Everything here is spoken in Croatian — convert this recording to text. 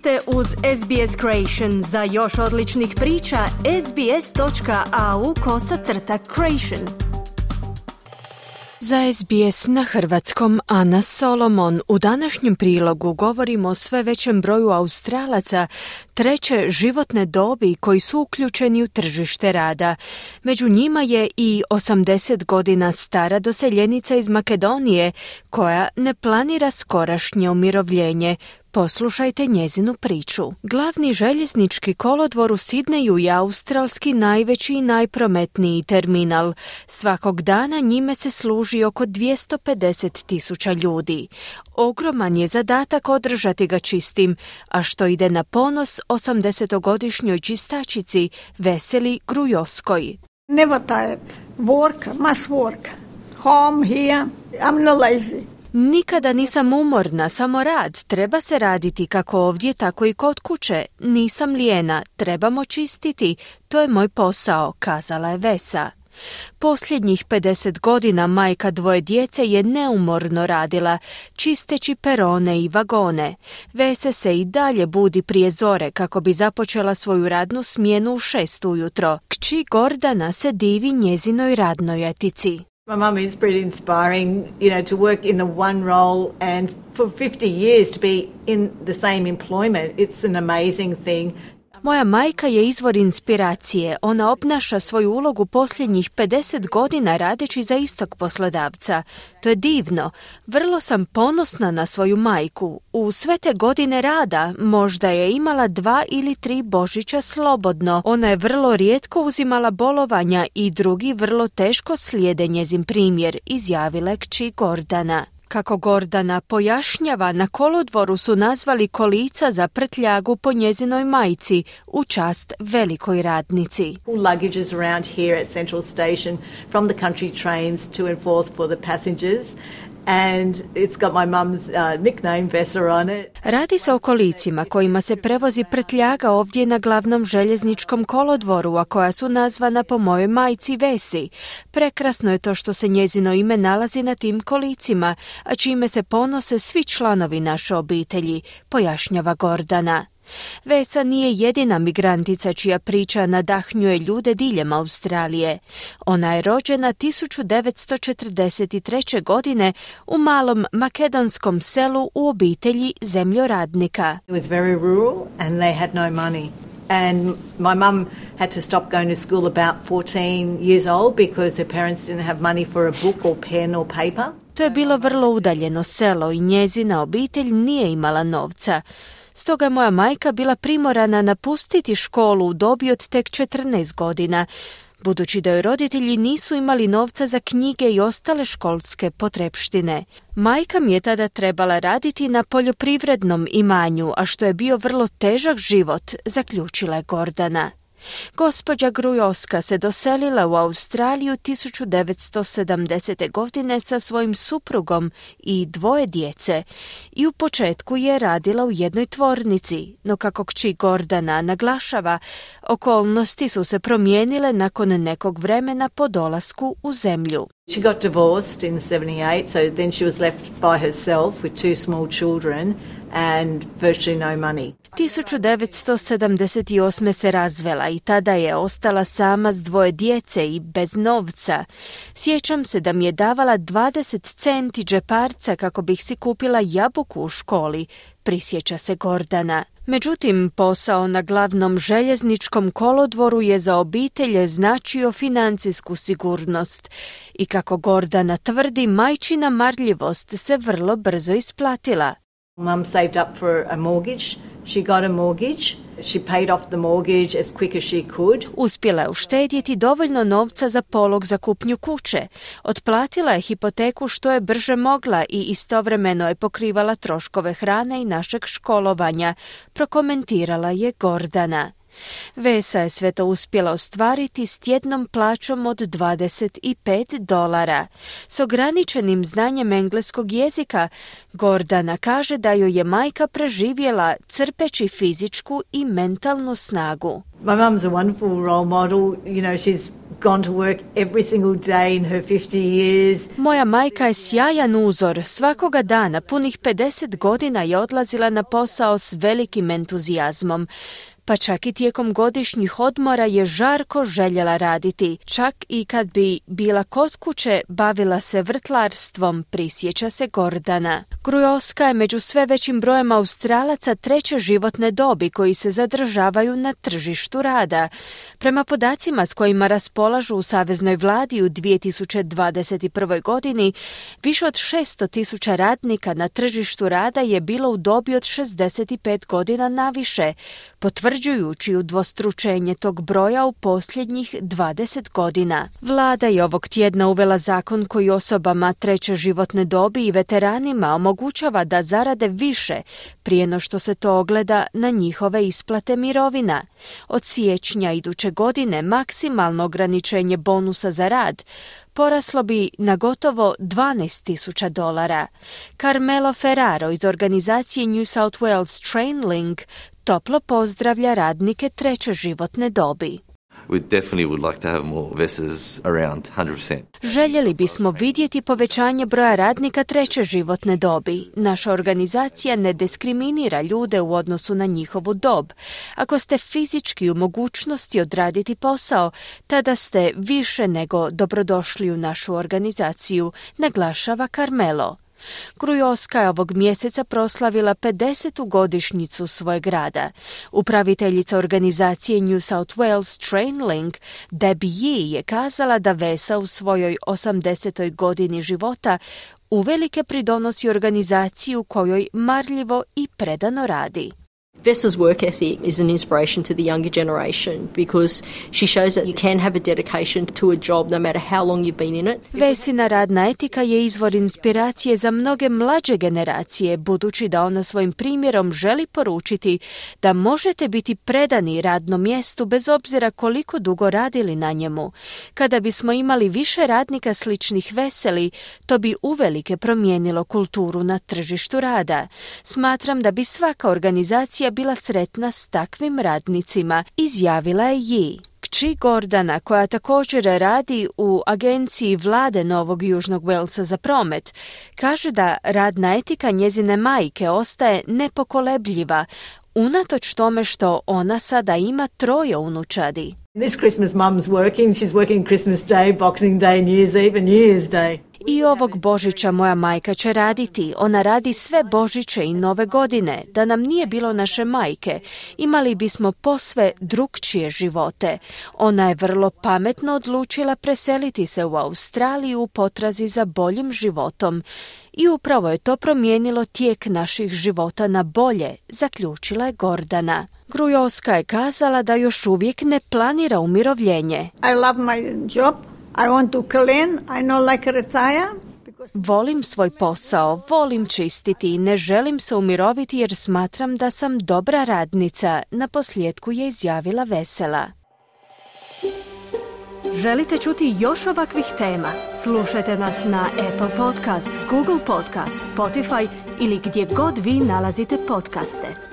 ste uz SBS Creation. Za još odličnih priča, sbs.au kosacrta creation. Za SBS na hrvatskom Ana Solomon u današnjem prilogu govorimo o sve većem broju Australaca treće životne dobi koji su uključeni u tržište rada. Među njima je i 80 godina stara doseljenica iz Makedonije koja ne planira skorašnje umirovljenje, Poslušajte njezinu priču. Glavni željeznički kolodvor u Sidneju je australski najveći i najprometniji terminal. Svakog dana njime se služi oko 250 tisuća ljudi. Ogroman je zadatak održati ga čistim, a što ide na ponos 80-godišnjoj čistačici Veseli Grujoskoj. Never tired. Work, must work. Home, here. I'm not lazy. Nikada nisam umorna, samo rad. Treba se raditi kako ovdje, tako i kod kuće. Nisam lijena, trebamo čistiti. To je moj posao, kazala je Vesa. Posljednjih 50 godina majka dvoje djece je neumorno radila, čisteći perone i vagone. Vese se i dalje budi prije zore kako bi započela svoju radnu smjenu u šest ujutro. Kći Gordana se divi njezinoj radnoj etici. My mum is pretty inspiring, you know, to work in the one role and for 50 years to be in the same employment. It's an amazing thing. Moja majka je izvor inspiracije. Ona obnaša svoju ulogu posljednjih 50 godina radeći za istog poslodavca. To je divno. Vrlo sam ponosna na svoju majku. U sve te godine rada možda je imala dva ili tri božića slobodno. Ona je vrlo rijetko uzimala bolovanja i drugi vrlo teško slijede njezin primjer, izjavila kći Gordana. Kako Gordana pojašnjava, na kolodvoru su nazvali kolica za prtljagu po njezinoj majci u čast velikoj radnici. Luggages around here at Central Station from the country trains to enforce for the passengers and it's got my mum's uh, nickname Vesa on it. Radi se o kolicima kojima se prevozi prtljaga ovdje na glavnom željezničkom kolodvoru, a koja su nazvana po mojoj majci Vesi. Prekrasno je to što se njezino ime nalazi na tim kolicima, a čime se ponose svi članovi naše obitelji, pojašnjava Gordana. Vesa nije jedina migrantica čija priča nadahnjuje ljude diljem Australije. Ona je rođena 1943. godine u malom makedonskom selu u obitelji zemljoradnika. It was very rural and they had no money. And my mum had to stop going to school about 14 years old because her parents didn't have money for a book or pen or paper. To je bilo vrlo udaljeno selo i njezina obitelj nije imala novca. Stoga je moja majka bila primorana napustiti školu u dobi od tek 14 godina, budući da joj roditelji nisu imali novca za knjige i ostale školske potrepštine. Majka mi je tada trebala raditi na poljoprivrednom imanju, a što je bio vrlo težak život, zaključila je Gordana. Gospođa Grujoska se doselila u Australiju 1970. godine sa svojim suprugom i dvoje djece i u početku je radila u jednoj tvornici, no kako kći Gordana naglašava, okolnosti su se promijenile nakon nekog vremena po dolasku u zemlju. She got divorced in 78, so then she was left by herself with two small children and virtually no money. 1978. se razvela i tada je ostala sama s dvoje djece i bez novca. Sjećam se da mi je davala 20 centi džeparca kako bih si kupila jabuku u školi, prisjeća se Gordana. Međutim, posao na glavnom željezničkom kolodvoru je za obitelje značio financijsku sigurnost i kako Gordana tvrdi, majčina marljivost se vrlo brzo isplatila. Mum saved up for a mortgage. She got a mortgage. She paid off the mortgage as quick as she could. Uspjela je uštedjeti dovoljno novca za polog za kupnju kuće. Otplatila je hipoteku što je brže mogla i istovremeno je pokrivala troškove hrane i našeg školovanja, prokomentirala je Gordana. Vesa je sve to uspjela ostvariti s tjednom plaćom od 25 dolara. S ograničenim znanjem engleskog jezika, Gordana kaže da joj je majka preživjela crpeći fizičku i mentalnu snagu. My mum's a wonderful role model. You know, she's gone to work every single day in her 50 years. Moja majka je sjajan uzor. Svakoga dana, punih 50 godina je odlazila na posao s velikim entuzijazmom pa čak i tijekom godišnjih odmora je žarko željela raditi. Čak i kad bi bila kod kuće, bavila se vrtlarstvom, prisjeća se Gordana. Grujoska je među sve većim brojem Australaca treće životne dobi koji se zadržavaju na tržištu rada. Prema podacima s kojima raspolažu u Saveznoj vladi u 2021. godini, više od 600 tisuća radnika na tržištu rada je bilo u dobi od 65 godina naviše, potvrđujući udvostručenje tog broja u posljednjih 20 godina. Vlada je ovog tjedna uvela zakon koji osobama treće životne dobi i veteranima omogućava da zarade više prije no što se to ogleda na njihove isplate mirovina. Od siječnja iduće godine maksimalno ograničenje bonusa za rad poraslo bi na gotovo 12.000 dolara. Carmelo Ferraro iz organizacije New South Wales Trainlink toplo pozdravlja radnike treće životne dobi. We definitely would like to have more vessels around 100%. Željeli bismo vidjeti povećanje broja radnika treće životne dobi. Naša organizacija ne diskriminira ljude u odnosu na njihovu dob. Ako ste fizički u mogućnosti odraditi posao, tada ste više nego dobrodošli u našu organizaciju, naglašava Carmelo. Krujoska je ovog mjeseca proslavila 50. godišnjicu svojeg rada. Upraviteljica organizacije New South Wales Trainlink, Debbie Yee, je kazala da Vesa u svojoj 80. godini života uvelike pridonosi organizaciju kojoj marljivo i predano radi. Vessa's work ethic is an inspiration to the younger generation because she shows that you can have a dedication to a job no matter how long you've been in it. Vesina radna etika je izvor inspiracije za mnoge mlađe generacije, budući da ona svojim primjerom želi poručiti da možete biti predani radnom mjestu bez obzira koliko dugo radili na njemu. Kada bismo imali više radnika sličnih veseli, to bi uvelike promijenilo kulturu na tržištu rada. Smatram da bi svaka organizacija bila sretna s takvim radnicima, izjavila je Ji. Kći Gordana, koja također radi u agenciji vlade Novog Južnog Velsa za promet, kaže da radna etika njezine majke ostaje nepokolebljiva, unatoč tome što ona sada ima troje unučadi. This Christmas mum's working. She's working Christmas Day, Boxing Day, New Year's Eve and New Year's Day. I ovog Božića moja majka će raditi. Ona radi sve Božiće i nove godine. Da nam nije bilo naše majke, imali bismo posve drugčije živote. Ona je vrlo pametno odlučila preseliti se u Australiju u potrazi za boljim životom. I upravo je to promijenilo tijek naših života na bolje, zaključila je Gordana. Grujoska je kazala da još uvijek ne planira umirovljenje. I love my job. I want to clean. I know like retire. Volim svoj posao, volim čistiti i ne želim se umiroviti jer smatram da sam dobra radnica, na posljedku je izjavila vesela. Želite čuti još ovakvih tema? Slušajte nas na Apple Podcast, Google Podcast, Spotify ili gdje god vi nalazite podcaste.